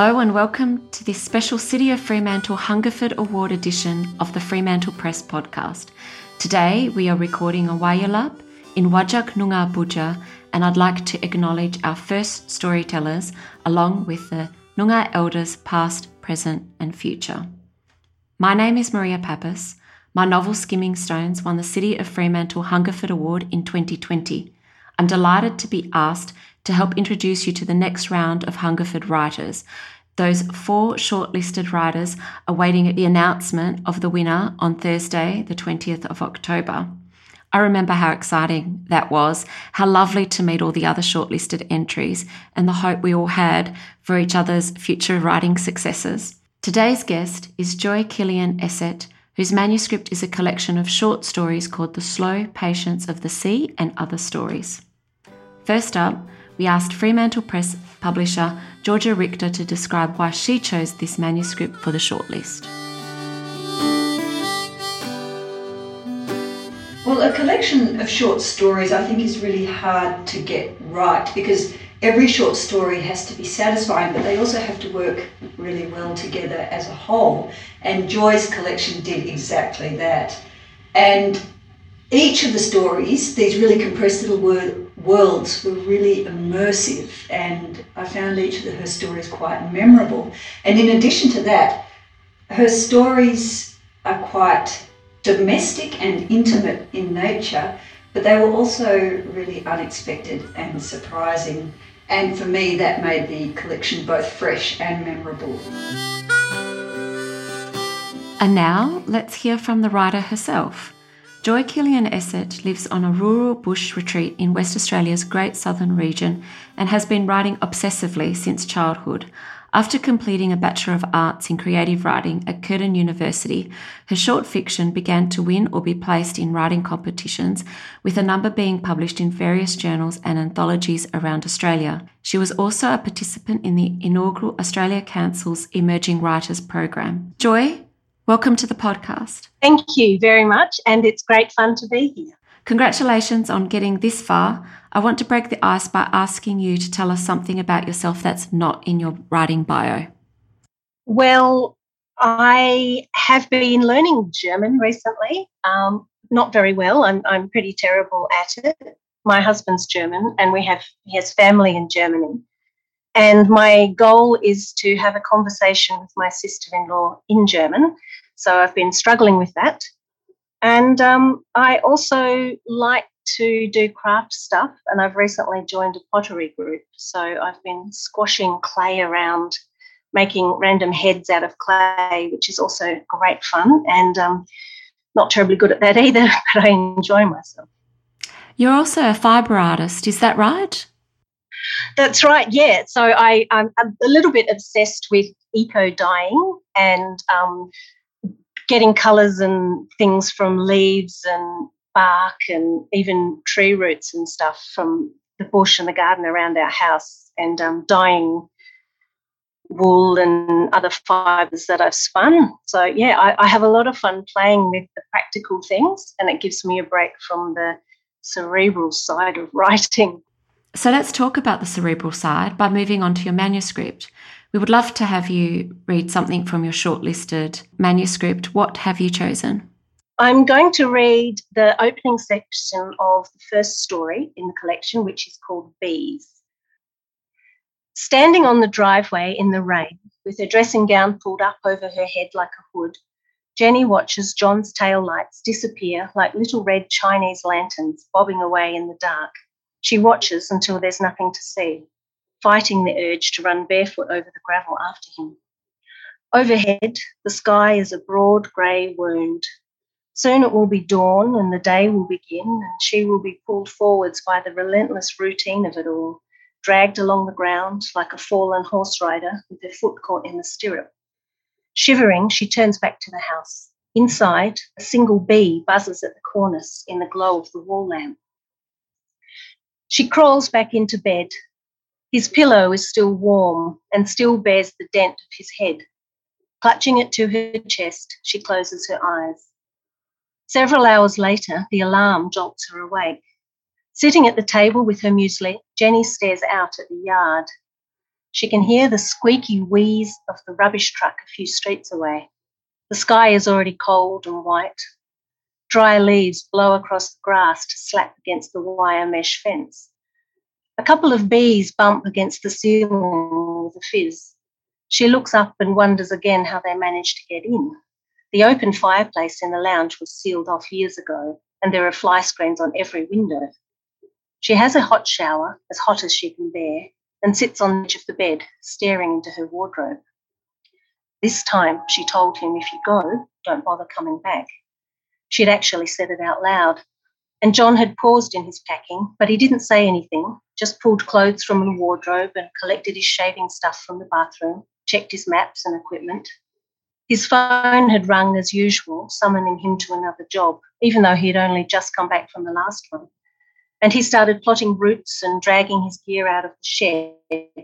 Hello and welcome to this special City of Fremantle Hungerford Award edition of the Fremantle Press podcast. Today we are recording a Walyalup in Whadjuk Noongar Boodja and I'd like to acknowledge our first storytellers along with the Noongar elders past, present and future. My name is Maria Papas. My novel Skimming Stones won the City of Fremantle Hungerford Award in 2020. I'm delighted to be asked to help introduce you to the next round of Hungerford writers. Those four shortlisted writers awaiting the announcement of the winner on Thursday, the 20th of October. I remember how exciting that was, how lovely to meet all the other shortlisted entries, and the hope we all had for each other's future writing successes. Today's guest is Joy Killian Essert, whose manuscript is a collection of short stories called The Slow Patience of the Sea and Other Stories. First up, we asked Fremantle Press publisher Georgia Richter to describe why she chose this manuscript for the shortlist. Well, a collection of short stories I think is really hard to get right because every short story has to be satisfying, but they also have to work really well together as a whole. And Joy's collection did exactly that. And each of the stories, these really compressed little word, worlds were really immersive, and I found each of her stories quite memorable. And in addition to that, her stories are quite domestic and intimate in nature, but they were also really unexpected and surprising. And for me, that made the collection both fresh and memorable. And now let's hear from the writer herself. Joy Killian Essert lives on a rural bush retreat in West Australia's Great Southern region and has been writing obsessively since childhood. After completing a Bachelor of Arts in Creative Writing at Curtin University, her short fiction began to win or be placed in writing competitions, with a number being published in various journals and anthologies around Australia. She was also a participant in the inaugural Australia Council's Emerging Writers Program. Joy, Welcome to the podcast. Thank you very much, and it's great fun to be here. Congratulations on getting this far. I want to break the ice by asking you to tell us something about yourself that's not in your writing bio. Well, I have been learning German recently. Um, not very well. I'm, I'm pretty terrible at it. My husband's German, and we have he has family in Germany. And my goal is to have a conversation with my sister in law in German. So I've been struggling with that. And um, I also like to do craft stuff, and I've recently joined a pottery group. So I've been squashing clay around, making random heads out of clay, which is also great fun. And um, not terribly good at that either, but I enjoy myself. You're also a fibre artist, is that right? That's right. Yeah. So I, I'm, a little bit obsessed with eco dyeing and um, getting colours and things from leaves and bark and even tree roots and stuff from the bush and the garden around our house and um, dyeing wool and other fibres that I've spun. So, yeah, I, I, have a lot of fun playing with the practical things and it gives me a break from the cerebral side of writing. So let's talk about the cerebral side by moving on to your manuscript. We would love to have you read something from your shortlisted manuscript. What have you chosen? I'm going to read the opening section of the first story in the collection, which is called Bees. Standing on the driveway in the rain, with her dressing gown pulled up over her head like a hood, Jenny watches John's tail lights disappear like little red Chinese lanterns bobbing away in the dark. She watches until there's nothing to see, fighting the urge to run barefoot over the gravel after him. Overhead, the sky is a broad grey wound. Soon it will be dawn and the day will begin, and she will be pulled forwards by the relentless routine of it all, dragged along the ground like a fallen horse rider with her foot caught in the stirrup. Shivering, she turns back to the house. Inside, a single bee buzzes at the cornice in the glow of the wall lamp. She crawls back into bed. His pillow is still warm and still bears the dent of his head. Clutching it to her chest, she closes her eyes. Several hours later, the alarm jolts her awake. Sitting at the table with her muesli, Jenny stares out at the yard. She can hear the squeaky wheeze of the rubbish truck a few streets away. The sky is already cold and white. Dry leaves blow across the grass to slap against the wire mesh fence. A couple of bees bump against the ceiling with a fizz. She looks up and wonders again how they managed to get in. The open fireplace in the lounge was sealed off years ago, and there are fly screens on every window. She has a hot shower, as hot as she can bear, and sits on the edge of the bed, staring into her wardrobe. This time she told him, If you go, don't bother coming back. She'd actually said it out loud. And John had paused in his packing, but he didn't say anything, just pulled clothes from the wardrobe and collected his shaving stuff from the bathroom, checked his maps and equipment. His phone had rung as usual, summoning him to another job, even though he had only just come back from the last one. And he started plotting routes and dragging his gear out of the shed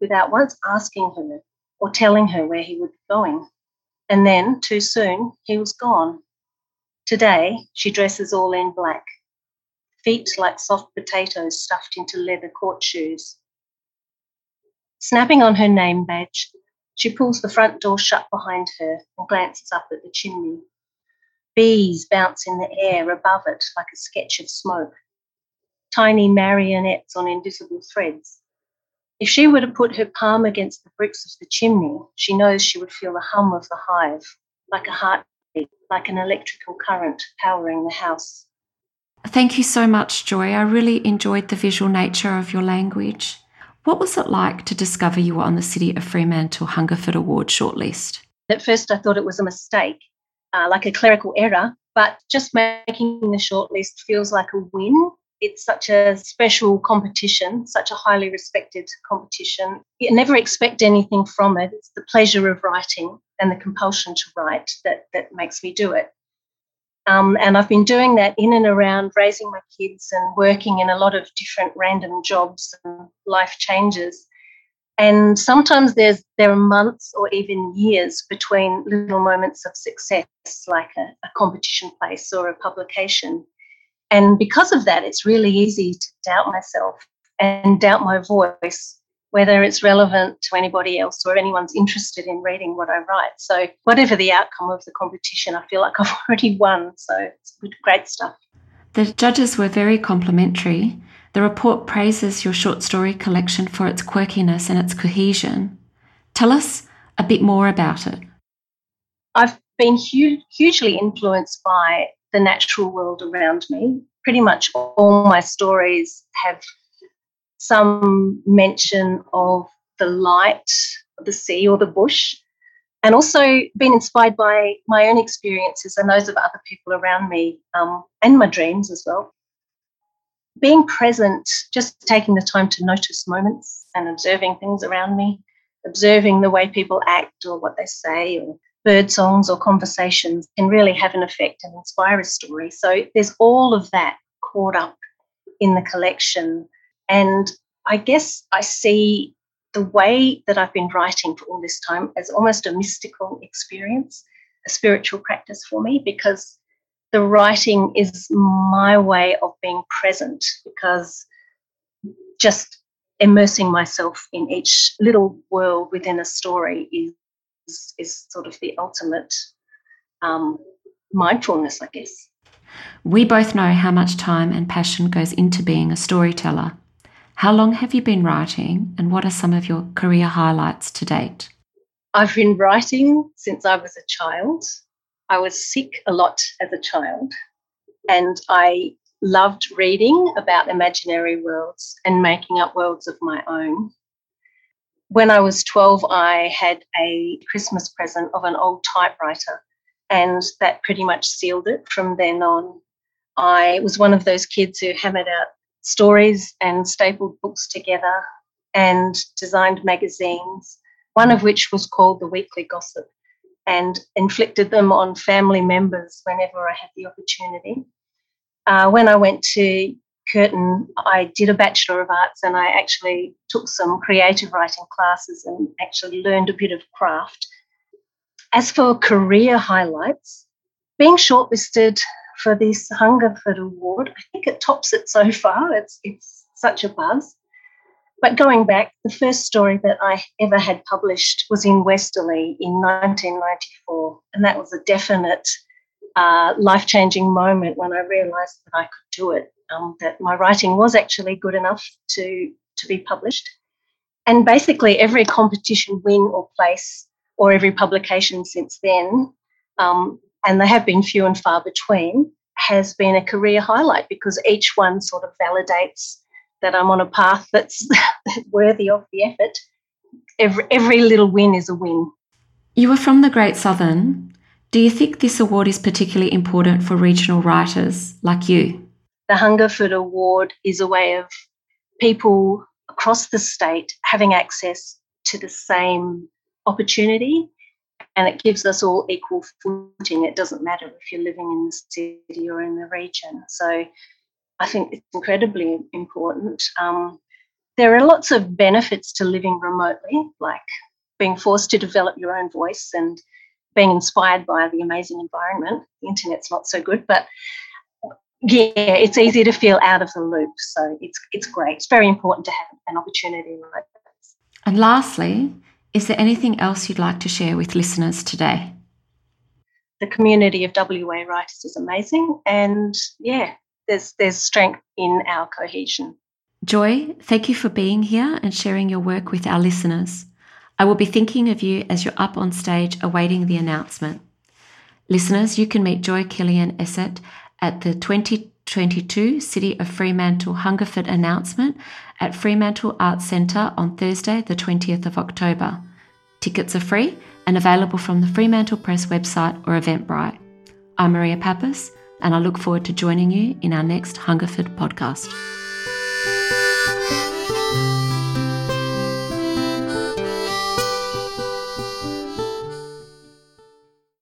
without once asking her or telling her where he would be going. And then, too soon, he was gone. Today, she dresses all in black, feet like soft potatoes stuffed into leather court shoes. Snapping on her name badge, she pulls the front door shut behind her and glances up at the chimney. Bees bounce in the air above it like a sketch of smoke, tiny marionettes on invisible threads. If she were to put her palm against the bricks of the chimney, she knows she would feel the hum of the hive, like a heart like an electrical current powering the house. Thank you so much, Joy. I really enjoyed the visual nature of your language. What was it like to discover you were on the City of Fremantle Hungerford Award shortlist? At first, I thought it was a mistake, uh, like a clerical error, but just making the shortlist feels like a win it's such a special competition, such a highly respected competition. You never expect anything from it. It's the pleasure of writing and the compulsion to write that, that makes me do it. Um, and I've been doing that in and around raising my kids and working in a lot of different random jobs and life changes. And sometimes there's there are months or even years between little moments of success, like a, a competition place or a publication. And because of that, it's really easy to doubt myself and doubt my voice, whether it's relevant to anybody else or anyone's interested in reading what I write. So, whatever the outcome of the competition, I feel like I've already won. So, it's great stuff. The judges were very complimentary. The report praises your short story collection for its quirkiness and its cohesion. Tell us a bit more about it. I've been hu- hugely influenced by the natural world around me. Pretty much all my stories have some mention of the light, the sea, or the bush, and also been inspired by my own experiences and those of other people around me um, and my dreams as well. Being present, just taking the time to notice moments and observing things around me, observing the way people act or what they say or bird songs or conversations can really have an effect and inspire a story. So there's all of that caught up in the collection. And I guess I see the way that I've been writing for all this time as almost a mystical experience, a spiritual practice for me, because the writing is my way of being present because just immersing myself in each little world within a story is is, is sort of the ultimate um, mindfulness, I guess. We both know how much time and passion goes into being a storyteller. How long have you been writing, and what are some of your career highlights to date? I've been writing since I was a child. I was sick a lot as a child, and I loved reading about imaginary worlds and making up worlds of my own when I was 12, I had a Christmas present of an old typewriter, and that pretty much sealed it from then on. I was one of those kids who hammered out stories and stapled books together and designed magazines, one of which was called The Weekly Gossip, and inflicted them on family members whenever I had the opportunity. Uh, when I went to Curtin, I did a Bachelor of Arts and I actually took some creative writing classes and actually learned a bit of craft. As for career highlights, being shortlisted for this Hungerford Award, I think it tops it so far. It's, it's such a buzz. but going back, the first story that I ever had published was in Westerly in 1994, and that was a definite uh, life changing moment when I realised that I could do it, um, that my writing was actually good enough to, to be published. And basically, every competition win or place, or every publication since then, um, and they have been few and far between, has been a career highlight because each one sort of validates that I'm on a path that's worthy of the effort. Every, every little win is a win. You are from the Great Southern. Do you think this award is particularly important for regional writers like you? The Hungerford Award is a way of people across the state having access to the same opportunity and it gives us all equal footing. It doesn't matter if you're living in the city or in the region. So I think it's incredibly important. Um, there are lots of benefits to living remotely, like being forced to develop your own voice and being inspired by the amazing environment. The internet's not so good, but yeah, it's easy to feel out of the loop. So it's it's great. It's very important to have an opportunity like this. And lastly, is there anything else you'd like to share with listeners today? The community of WA writers is amazing, and yeah, there's there's strength in our cohesion. Joy, thank you for being here and sharing your work with our listeners. I will be thinking of you as you're up on stage awaiting the announcement. Listeners, you can meet Joy Killian Essert at the 2022 City of Fremantle Hungerford announcement at Fremantle Arts Centre on Thursday, the 20th of October. Tickets are free and available from the Fremantle Press website or Eventbrite. I'm Maria Papas and I look forward to joining you in our next Hungerford podcast.